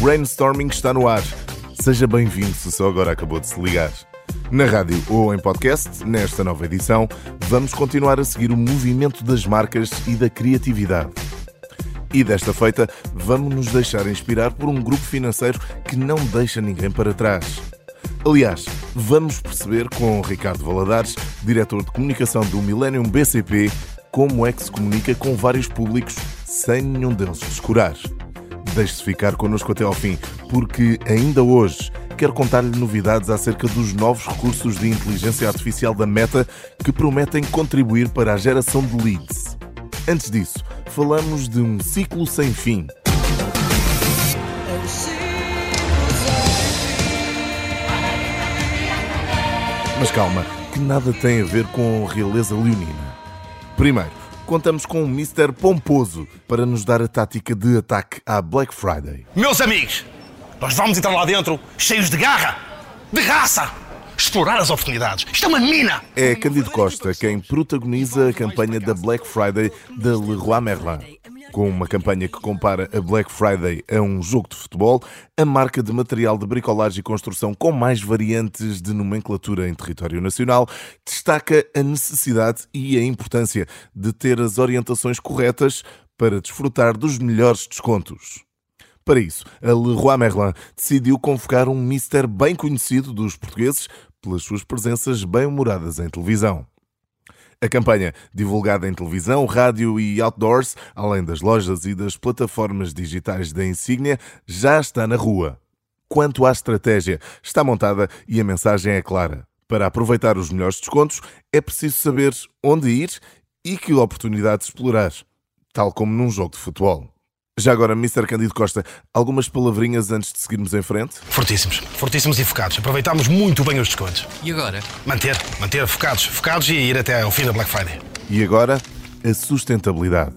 Brainstorming está no ar. Seja bem-vindo se só agora acabou de se ligar. Na rádio ou em podcast, nesta nova edição, vamos continuar a seguir o movimento das marcas e da criatividade. E desta feita, vamos nos deixar inspirar por um grupo financeiro que não deixa ninguém para trás. Aliás, vamos perceber com Ricardo Valadares, diretor de comunicação do Millennium BCP, como é que se comunica com vários públicos sem nenhum deles descurar. Deixe-se ficar connosco até ao fim, porque ainda hoje quero contar-lhe novidades acerca dos novos recursos de inteligência artificial da Meta que prometem contribuir para a geração de leads. Antes disso, falamos de um ciclo sem fim. Mas calma, que nada tem a ver com realeza leonina. Primeiro, contamos com o Mr. Pomposo para nos dar a tática de ataque à Black Friday. Meus amigos, nós vamos entrar lá dentro cheios de garra, de raça, explorar as oportunidades. Isto é uma mina! É Cândido Costa quem protagoniza a campanha da Black Friday da Leroy Merlin. Com uma campanha que compara a Black Friday a um jogo de futebol, a marca de material de bricolagem e construção com mais variantes de nomenclatura em território nacional destaca a necessidade e a importância de ter as orientações corretas para desfrutar dos melhores descontos. Para isso, a Leroy Merlin decidiu convocar um mister bem conhecido dos portugueses pelas suas presenças bem-humoradas em televisão. A campanha, divulgada em televisão, rádio e outdoors, além das lojas e das plataformas digitais da insígnia, já está na rua. Quanto à estratégia, está montada e a mensagem é clara. Para aproveitar os melhores descontos, é preciso saber onde ir e que oportunidades explorar, tal como num jogo de futebol. Já agora, Mr. Candido Costa, algumas palavrinhas antes de seguirmos em frente? Fortíssimos, fortíssimos e focados. Aproveitámos muito bem os descontos. E agora? Manter, manter focados, focados e ir até ao fim da Black Friday. E agora, a sustentabilidade.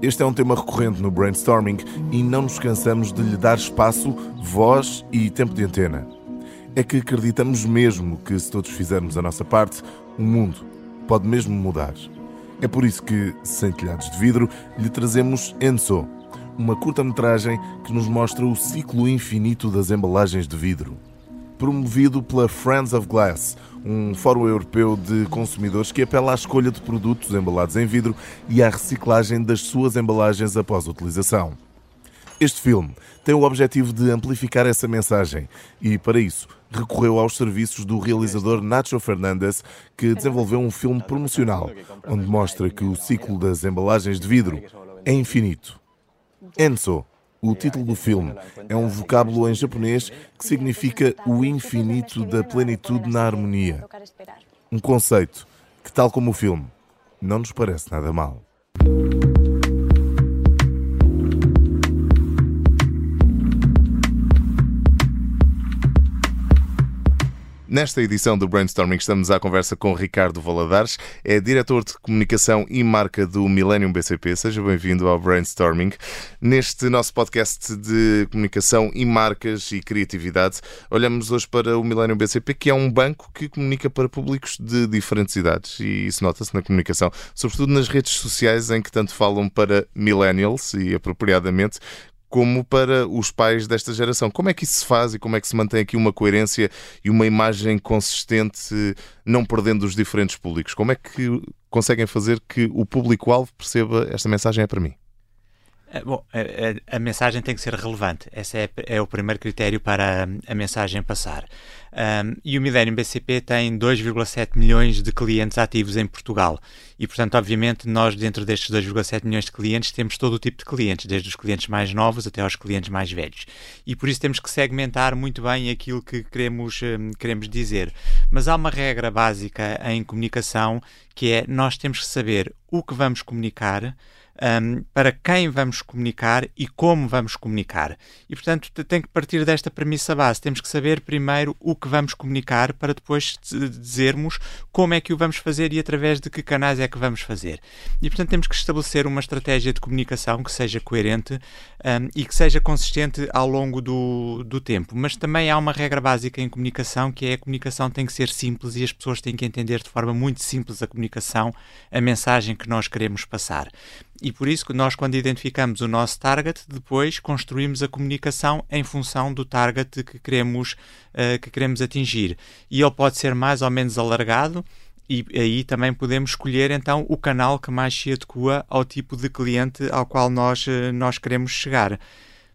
Este é um tema recorrente no brainstorming e não nos cansamos de lhe dar espaço, voz e tempo de antena. É que acreditamos mesmo que, se todos fizermos a nossa parte, o mundo pode mesmo mudar. É por isso que, sem telhados de vidro, lhe trazemos Enso, uma curta-metragem que nos mostra o ciclo infinito das embalagens de vidro. Promovido pela Friends of Glass, um fórum europeu de consumidores que apela à escolha de produtos embalados em vidro e à reciclagem das suas embalagens após utilização. Este filme tem o objetivo de amplificar essa mensagem e, para isso, recorreu aos serviços do realizador Nacho Fernandes, que desenvolveu um filme promocional, onde mostra que o ciclo das embalagens de vidro é infinito. Enso, o título do filme, é um vocábulo em japonês que significa o infinito da plenitude na harmonia. Um conceito que, tal como o filme, não nos parece nada mal. Nesta edição do Brainstorming estamos à conversa com Ricardo Valadares, é diretor de comunicação e marca do Millennium BCP. Seja bem-vindo ao Brainstorming. Neste nosso podcast de comunicação e marcas e criatividade, olhamos hoje para o Millennium BCP, que é um banco que comunica para públicos de diferentes idades e isso nota-se na comunicação, sobretudo nas redes sociais em que tanto falam para millennials e apropriadamente como para os pais desta geração. Como é que isso se faz e como é que se mantém aqui uma coerência e uma imagem consistente, não perdendo os diferentes públicos? Como é que conseguem fazer que o público-alvo perceba esta mensagem é para mim? É, bom, a, a, mensagem tem que ser relevante. Esse é, é o primeiro critério para a, a mensagem passar. Um, e o Millennium BCP tem 2,7 milhões de clientes ativos em Portugal. E, portanto, obviamente, nós, dentro destes 2,7 milhões de clientes, temos todo o tipo de clientes, desde os clientes mais novos até aos clientes mais velhos. E por isso temos que segmentar muito bem aquilo que queremos, um, queremos dizer. Mas há uma regra básica em comunicação que é nós temos que saber o que vamos comunicar um, para quem vamos comunicar e como vamos comunicar. E, portanto, tem que partir desta premissa base. Temos que saber primeiro o que vamos comunicar para depois dizermos como é que o vamos fazer e através de que canais é que vamos fazer. E, portanto, temos que estabelecer uma estratégia de comunicação que seja coerente um, e que seja consistente ao longo do, do tempo. Mas também há uma regra básica em comunicação que é a comunicação tem que ser simples e as pessoas têm que entender de forma muito simples a comunicação, a mensagem que nós queremos passar. E por isso que nós, quando identificamos o nosso target, depois construímos a comunicação em função do target que queremos, uh, que queremos atingir. E ele pode ser mais ou menos alargado, e aí também podemos escolher então o canal que mais se adequa ao tipo de cliente ao qual nós, uh, nós queremos chegar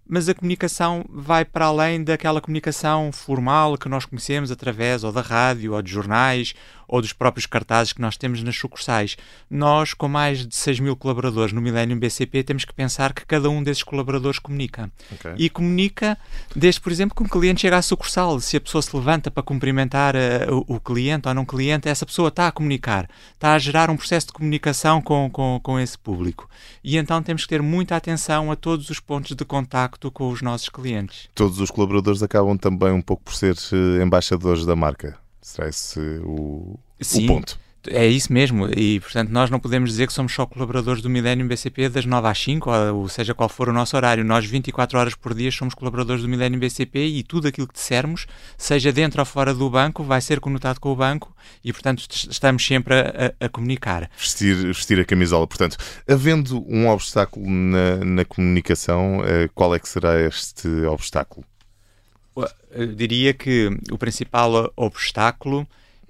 mas a comunicação vai para além daquela comunicação formal que nós conhecemos através ou da rádio, ou de jornais, ou dos próprios cartazes que nós temos nas sucursais. Nós, com mais de 6 mil colaboradores no Millennium BCP, temos que pensar que cada um desses colaboradores comunica. Okay. E comunica desde, por exemplo, que um cliente chega à sucursal. Se a pessoa se levanta para cumprimentar uh, o, o, cliente ou não cliente, essa pessoa está a comunicar, está a gerar um processo de comunicação com, com, com esse público. E então temos que ter muita atenção a todos os pontos de contacto com os nossos clientes. Todos os colaboradores acabam também um pouco por ser uh, embaixadores da marca. Será esse o, Sim, o ponto? É isso mesmo, e portanto nós não podemos dizer que somos só colaboradores do Millennium BCP das 9 às 5, ou seja qual for o nosso horário. Nós 24 horas por dia somos colaboradores do Millennium BCP e tudo aquilo que dissermos, seja dentro ou fora do banco, vai ser conotado com o banco e portanto estamos sempre a, a, a comunicar. Vestir, vestir a camisola, portanto, havendo um obstáculo na, na comunicação, eh, qual é que será este obstáculo? Diria que o principal obstáculo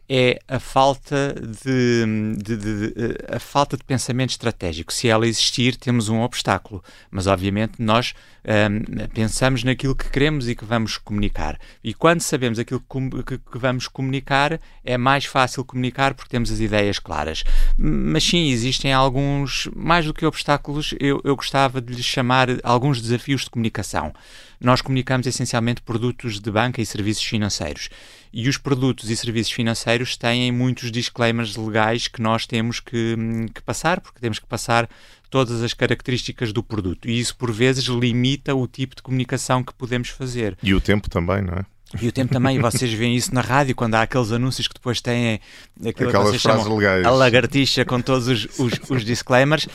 é a falta de, de, de, de, a falta de pensamento estratégico. Se ela existir, temos um obstáculo, mas obviamente nós um, pensamos naquilo que queremos e que vamos comunicar. E quando sabemos aquilo que, que, que, vamos comunicar, é mais fácil comunicar porque temos as ideias claras. Mas sim, existem alguns, mais do que obstáculos, eu, eu gostava de lhes chamar alguns desafios de comunicação. Nós comunicamos essencialmente produtos de banca e serviços financeiros. E os produtos e serviços financeiros têm muitos disclaimers legais que nós temos que, que passar, porque temos que passar todas as características do produto. E isso, por vezes, limita o tipo de comunicação que podemos fazer. E o tempo também, não é? E o tempo também, vocês veem isso na rádio, quando há aqueles anúncios que depois têm aquilo Aquelas que frases legais. a lagartixa com todos os, os, os disclaimers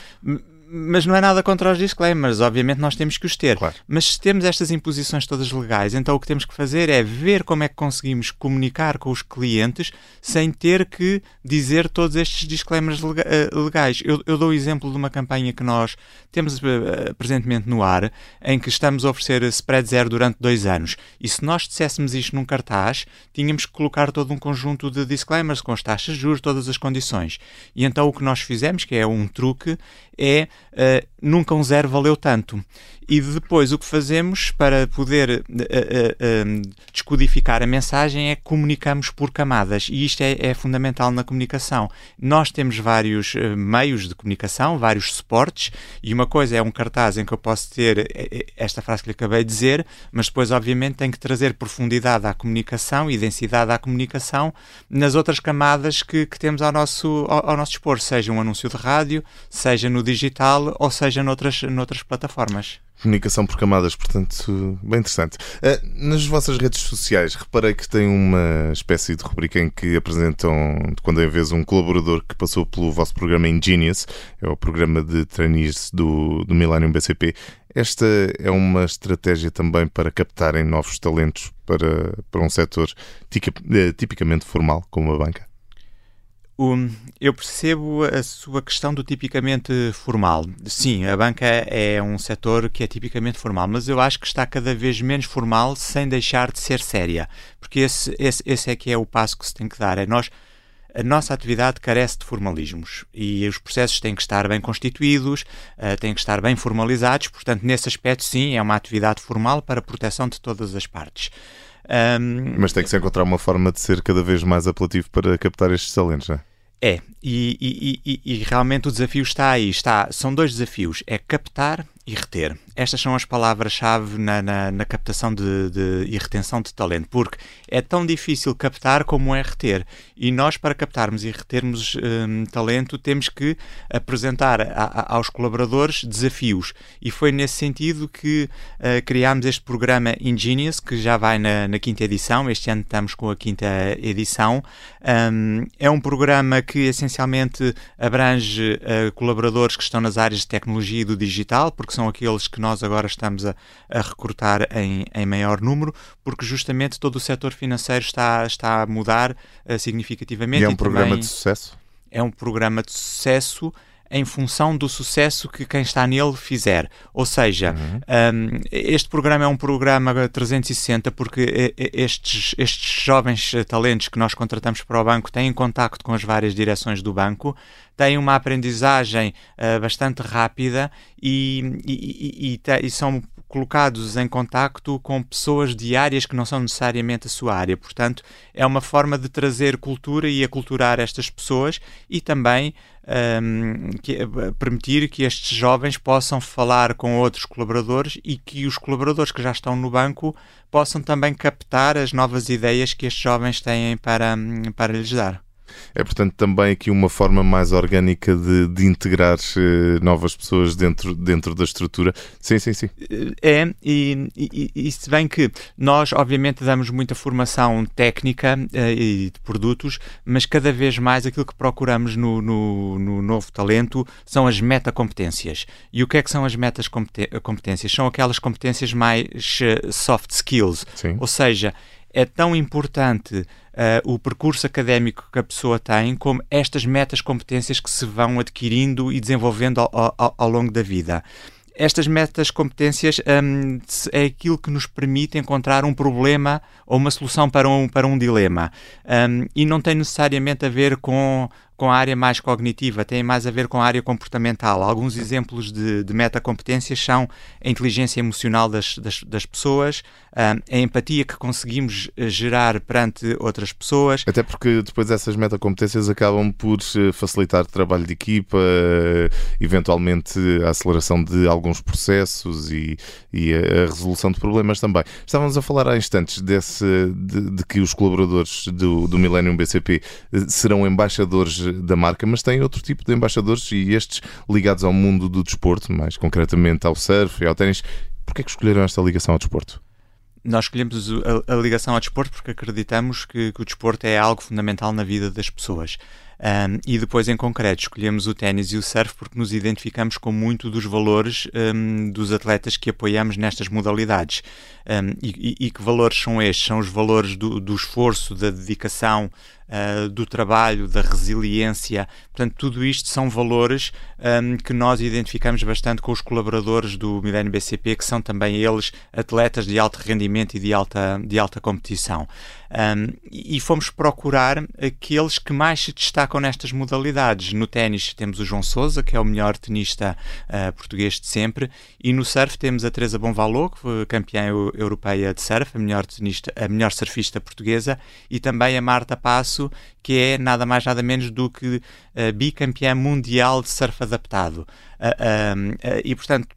mas não é nada contra os disclaimers, obviamente nós temos que os ter. Claro. Mas se temos estas imposições todas legais, então o que temos que fazer é ver como é que conseguimos comunicar com os clientes sem ter que dizer todos estes disclaimers eh, legais. Eu, eu dou o exemplo de uma campanha que nós temos uh, presentemente no ar, em que estamos a oferecer spread zero durante dois anos. E se nós disséssemos isto num cartaz, tínhamos que colocar todo um conjunto de disclaimers com as taxas de juros, todas as condições. E então o que nós fizemos, que é um truque, é uh, nunca um zero valeu tanto. E depois o que fazemos para poder uh, uh, descodificar a mensagem é que comunicamos por camadas. E isto é, é fundamental na comunicação. Nós temos vários meios de comunicação, vários suportes, e uma coisa é um cartaz em que eu posso ter esta frase que lhe acabei de dizer, mas depois, obviamente, tem que trazer profundidade à comunicação e densidade à comunicação nas outras camadas que, que temos ao nosso, ao, ao nosso dispor, seja um anúncio de rádio, seja no digital ou seja noutras, noutras plataformas. Comunicação por camadas, portanto, bem interessante. Uh, nas vossas redes sociais, reparei que tem uma espécie de rubrica em que apresentam, de quando em vez, um colaborador que passou pelo vosso programa Ingenious, é o programa de trainees do, do Millennium BCP. Esta é uma estratégia também para captarem novos talentos para, para um setor eh, tipicamente formal, como a banca? Eu percebo a sua questão do tipicamente formal. Sim, a banca é um setor que é tipicamente formal, mas eu acho que está cada vez menos formal sem deixar de ser séria. Porque esse, esse, esse é que é o passo que se tem que dar. É nós, a nossa atividade carece de formalismos e os processos têm que estar bem constituídos, uh, têm que estar bem formalizados. Portanto, nesse aspecto, sim, é uma atividade formal para a proteção de todas as partes. Um, Mas tem que se encontrar uma forma de ser cada vez mais apelativo para captar estes talentos, não é? É, e, e, e, e, realmente o desafio está aí. Está, são dois desafios: é captar e reter. Estas são as palavras-chave na, na, na, captação de, de, e retenção de talento, porque é tão difícil captar como é reter. E nós, para captarmos e retermos um, talento, temos que apresentar a, a, aos colaboradores desafios. E foi nesse sentido que uh, criámos este programa Ingenious, que já vai na, na, quinta edição. Este ano estamos com a quinta edição. Um, é um programa que essencialmente abrange uh, colaboradores que estão nas áreas de tecnologia e do digital, porque são aqueles que nós agora estamos a, a recrutar em, em, maior número, porque justamente todo o setor financeiro está, está a mudar uh, significativamente. E é um e programa de sucesso? É um programa de sucesso em função do sucesso que quem está nele fizer. Ou seja, uhum. um, este programa é um programa 360 porque estes, estes jovens talentos que nós contratamos para o banco têm contacto com as várias direções do banco, têm uma aprendizagem uh, bastante rápida e, e, e, e, são colocados em contacto com pessoas de áreas que não são necessariamente a sua área. Portanto, é uma forma de trazer cultura e aculturar estas pessoas e também um, que, permitir que estes jovens possam falar com outros colaboradores e que os colaboradores que já estão no banco possam também captar as novas ideias que estes jovens têm para, para lhes dar. É, portanto, também aqui uma forma mais orgânica de, de integrar uh, novas pessoas dentro, dentro da estrutura. Sim, sim, sim. É, e, e, e se bem que nós, obviamente, damos muita formação técnica uh, e de produtos, mas cada vez mais aquilo que procuramos no, no, no novo talento são as metacompetências. E o que é que são as metacompetências? São aquelas competências mais uh, soft skills. Sim. Ou seja, é tão importante uh, o percurso académico que a pessoa tem, como estas metas competências que se vão adquirindo e desenvolvendo ao, ao, ao longo da vida estas metas competências um, é aquilo que nos permite encontrar um problema ou uma solução para um, para um dilema. Um, e não tem necessariamente a ver com com a área mais cognitiva, têm mais a ver com a área comportamental. Alguns exemplos de, de metacompetências são a inteligência emocional das, das, das pessoas, a empatia que conseguimos eh, gerar perante outras pessoas. Até porque depois essas metacompetências acabam por eh, facilitar trabalho de equipa, eh, eventualmente a aceleração de alguns processos e, e a resolução de problemas também. Estávamos a falar há instantes desse, de, de que os colaboradores do, do Millennium BCP serão embaixadores da marca, mas tem outro tipo de embaixadores e estes ligados ao mundo do desporto, mais concretamente ao surf e ao ténis. Porquê é que escolheram esta ligação ao desporto? Nós escolhemos a, ligação ao desporto porque acreditamos que, que, o desporto é algo fundamental na vida das pessoas. Um, e depois, em concreto, escolhemos o ténis e o surf porque nos identificamos com muito dos valores um, dos atletas que apoiamos nestas modalidades. Um, e, e, que valores são estes? São os valores do, do esforço, da dedicação, uh, do trabalho, da resiliência. Portanto, tudo isto são valores um, que nós identificamos bastante com os colaboradores do Milênio BCP, que são também eles atletas de alto rendimento e de alta, de alta competição. Um, e fomos procurar aqueles que mais se destacam nestas modalidades. No ténis temos o João Sousa, que é o melhor tenista uh, português de sempre, e no surf temos a Teresa Bonvalot, que foi campeã europeia de surf, a melhor, tenista, a melhor surfista portuguesa, e também a Marta Passo, que é nada mais nada menos do que uh, bicampeã mundial de surf adaptado. Uh, e portanto,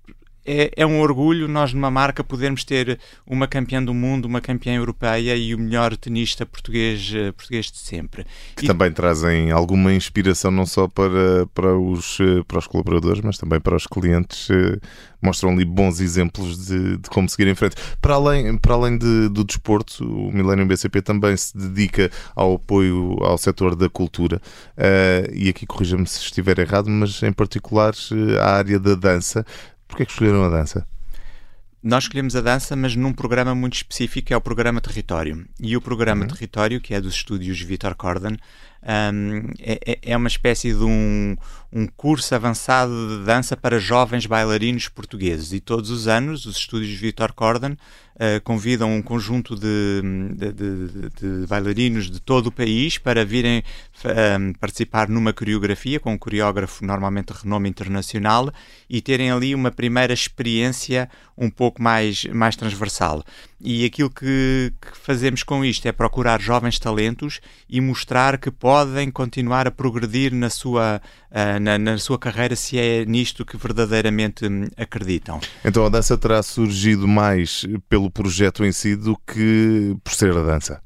é, é, um orgulho nós numa marca podermos ter uma campeã do mundo, uma campeã europeia e o melhor tenista português, eh, português de sempre. Que e... também trazem alguma inspiração não só para, para, os, eh, para os colaboradores, mas também para os clientes. Eh, mostram ali bons exemplos de, de como seguir em frente. Para além, para além de, do desporto, o Millennium BCP também se dedica ao apoio ao setor da cultura. Uh, e aqui corrija-me se estiver errado, mas em particular a área da dança. Porquê que escolheram a dança? Nós escolhemos a dança, mas num programa muito específico, que é o programa Território. E o programa uhum. Território, que é dos estúdios Vitor Corden, um, é, é, é uma espécie de um, um curso avançado de dança para jovens bailarinos portugueses. E todos os anos, os estúdios Vitor Corden uh, convidam um conjunto de, de, de, de, bailarinos de todo o país para virem um, participar numa coreografia com um coreógrafo normalmente de renome internacional e terem ali uma primeira experiência um pouco mais, mais transversal. E aquilo que, que fazemos com isto é procurar jovens talentos e mostrar que podem continuar a progredir na sua, uh, na, na, sua carreira se é nisto que verdadeiramente hum, acreditam. Então a dança terá surgido mais pelo projeto em si do que por ser a dança?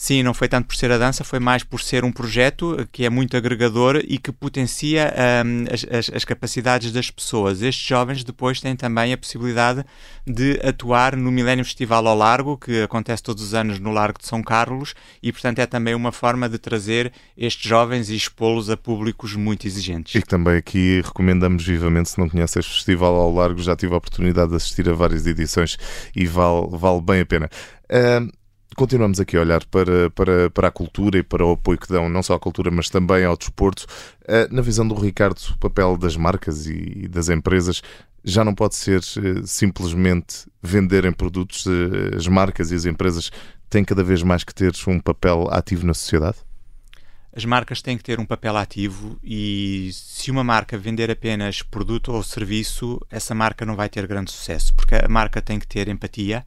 Sim, não foi tanto por ser a dança, foi mais por ser um projeto que é muito agregador e que potencia um, as, as, as, capacidades das pessoas. Estes jovens depois têm também a possibilidade de atuar no Millennium Festival ao Largo, que acontece todos os anos no Largo de São Carlos, e portanto é também uma forma de trazer estes jovens e expô-los a públicos muito exigentes. E que também aqui recomendamos vivamente, se não conhece este festival ao Largo, já tive a oportunidade de assistir a várias edições e vale, vale bem a pena. Uh, continuamos aqui a olhar para, para, para a cultura e para o apoio que dão não só à cultura, mas também ao desporto. Uh, na visão do Ricardo, o papel das marcas e das empresas já não pode ser uh, simplesmente venderem produtos. Uh, as marcas e as empresas têm cada vez mais que ter um papel ativo na sociedade? As marcas têm que ter um papel ativo e se uma marca vender apenas produto ou serviço, essa marca não vai ter grande sucesso, porque a marca tem que ter empatia,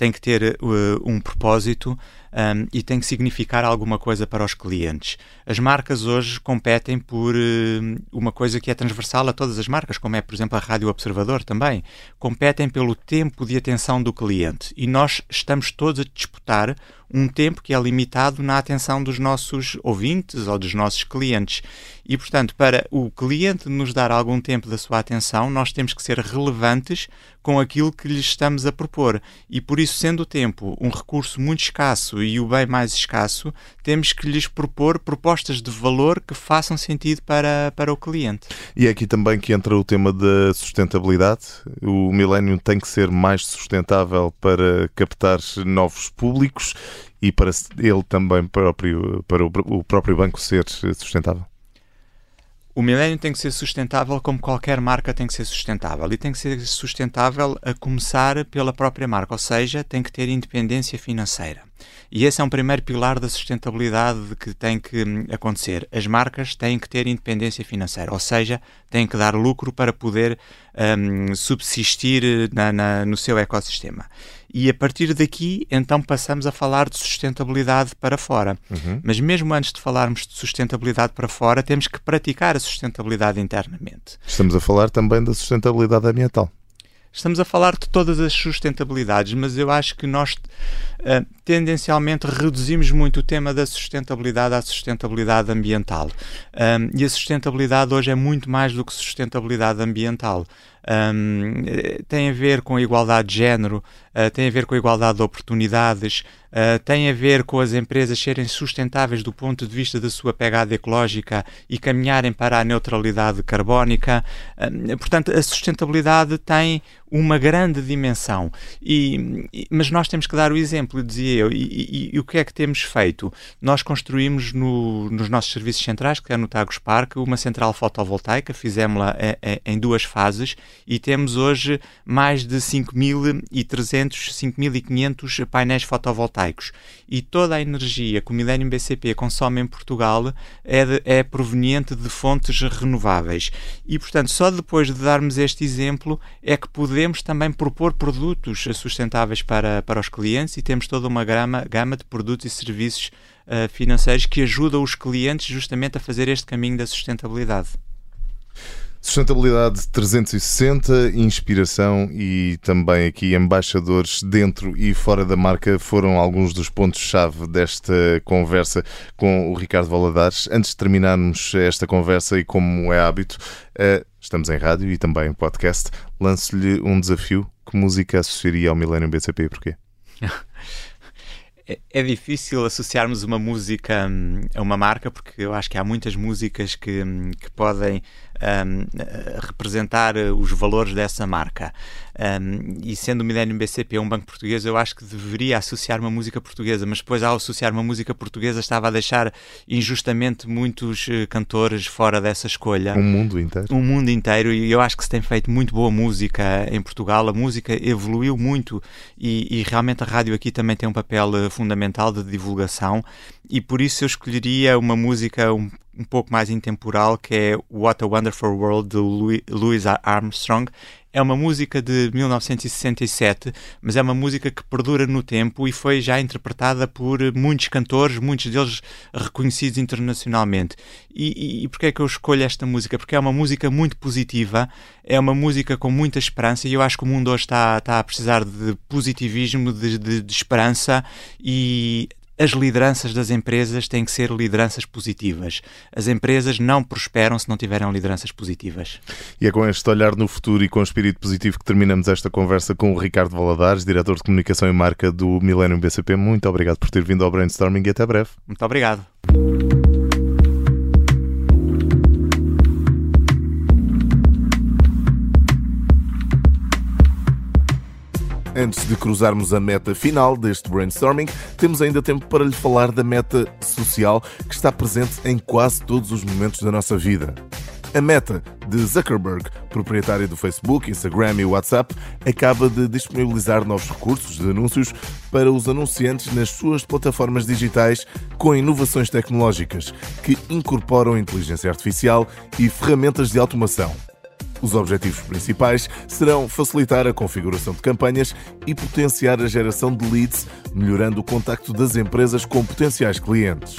tem que ter uh, um propósito um, e tem que significar alguma coisa para os clientes. As marcas hoje competem por uh, uma coisa que é transversal a todas as marcas, como é, por exemplo, a Rádio Observador também. Competem pelo tempo de atenção do cliente e nós estamos todos a disputar um tempo que é limitado na atenção dos nossos ouvintes ou dos nossos clientes. E, portanto, para o cliente nos dar algum tempo da sua atenção, nós temos que ser relevantes com aquilo que lhe estamos a propor. E por isso, sendo o tempo um recurso muito escasso e o bem mais escasso, temos que lhes propor propostas de valor que façam sentido para, para o cliente. E é aqui também que entra o tema da sustentabilidade. O Millennium tem que ser mais sustentável para captar novos públicos e para ele também próprio, para o próprio banco ser sustentável. O milénio tem que ser sustentável como qualquer marca tem que ser sustentável. E tem que ser sustentável a começar pela própria marca, ou seja, tem que ter independência financeira. E esse é um primeiro pilar da sustentabilidade que tem que hum, acontecer. As marcas têm que ter independência financeira, ou seja, têm que dar lucro para poder um, subsistir na, na, no seu ecossistema. E a partir daqui, então, passamos a falar de sustentabilidade para fora. Uhum. Mas mesmo antes de falarmos de sustentabilidade para fora, temos que praticar a sustentabilidade internamente. Estamos a falar também da sustentabilidade ambiental. Estamos a falar de todas as sustentabilidades, mas eu acho que nós uh, tendencialmente reduzimos muito o tema da sustentabilidade à sustentabilidade ambiental. Um, e a sustentabilidade hoje é muito mais do que sustentabilidade ambiental. Um, tem a ver com a igualdade de género, uh, tem a ver com a igualdade de oportunidades, uh, tem a ver com as empresas serem sustentáveis do ponto de vista da sua pegada ecológica e caminharem para a neutralidade carbónica. Uh, portanto, a sustentabilidade tem uma grande dimensão. E, e, mas nós temos que dar o exemplo, dizia eu. E, e, o que é que temos feito? Nós construímos no, nos nossos serviços centrais, que é no Tagus Park, uma central fotovoltaica, fizemos-la em, em duas fases e temos hoje mais de 5.300, 5.500 painéis fotovoltaicos. E toda a energia que o Millennium BCP consome em Portugal é, de, é proveniente de fontes renováveis. E, portanto, só depois de darmos este exemplo é que podemos também propor produtos sustentáveis para, para os clientes e temos toda uma gama, gama de produtos e serviços uh, financeiros que ajudam os clientes justamente a fazer este caminho da sustentabilidade. Sustentabilidade 360, inspiração e também aqui embaixadores dentro e fora da marca foram alguns dos pontos-chave desta conversa com o Ricardo Valadares. Antes de terminarmos esta conversa e como é hábito, eh, estamos em rádio e também em podcast, lanço-lhe um desafio. Que música associaria ao Millennium BCP e porquê? É, é difícil associarmos uma música hum, a uma marca, porque eu acho que há muitas músicas que, hum, que podem um, representar os valores dessa marca. Um, e sendo o Millennium BCP um banco português, eu acho que deveria associar uma música portuguesa, mas depois, ao associar uma música portuguesa, estava a deixar injustamente muitos eh, cantores fora dessa escolha. Um mundo inteiro. Um mundo inteiro, e eu acho que se tem feito muito boa música em Portugal. A música evoluiu muito e, e realmente a rádio aqui também tem um papel eh, fundamental de divulgação, e por isso eu escolheria uma música um um pouco mais intemporal, que é What a Wonderful World de Louis Armstrong. É uma música de 1967, mas é uma música que perdura no tempo e foi já interpretada por muitos cantores, muitos deles reconhecidos internacionalmente. E, e, e porquê é que eu escolho esta música? Porque é uma música muito positiva, é uma música com muita esperança e eu acho que o mundo hoje está, está a precisar de positivismo, de, de, de esperança e as lideranças das empresas têm que ser lideranças positivas. As empresas não prosperam se não tiverem lideranças positivas. E é com este olhar no futuro e com o espírito positivo que terminamos esta conversa com o Ricardo Valadares, diretor de comunicação e marca do Millennium BCP. Muito obrigado por ter vindo ao Brainstorming e até breve. Muito obrigado. Antes de cruzarmos a meta final deste brainstorming, temos ainda tempo para lhe falar da meta social que está presente em quase todos os momentos da nossa vida. A Meta de Zuckerberg, proprietária do Facebook, Instagram e WhatsApp, acaba de disponibilizar novos recursos de anúncios para os anunciantes nas suas plataformas digitais com inovações tecnológicas que incorporam inteligência artificial e ferramentas de automação. Os objetivos principais serão facilitar a configuração de campanhas e potenciar a geração de leads, melhorando o contacto das empresas com potenciais clientes.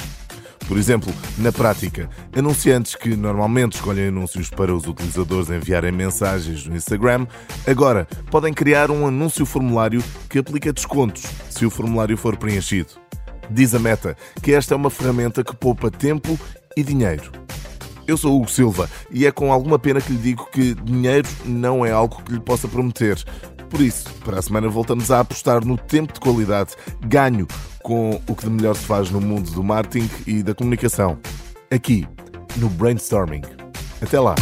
Por exemplo, na prática, anunciantes que normalmente escolhem anúncios para os utilizadores enviarem mensagens no Instagram, agora podem criar um anúncio formulário que aplica descontos se o formulário for preenchido. Diz a Meta que esta é uma ferramenta que poupa tempo e dinheiro. Eu sou Hugo Silva e é com alguma pena que lhe digo que dinheiro não é algo que lhe possa prometer. Por isso, para a semana voltamos a apostar no tempo de qualidade, ganho com o que de melhor se faz no mundo do marketing e da comunicação. Aqui, no Brainstorming. Até lá!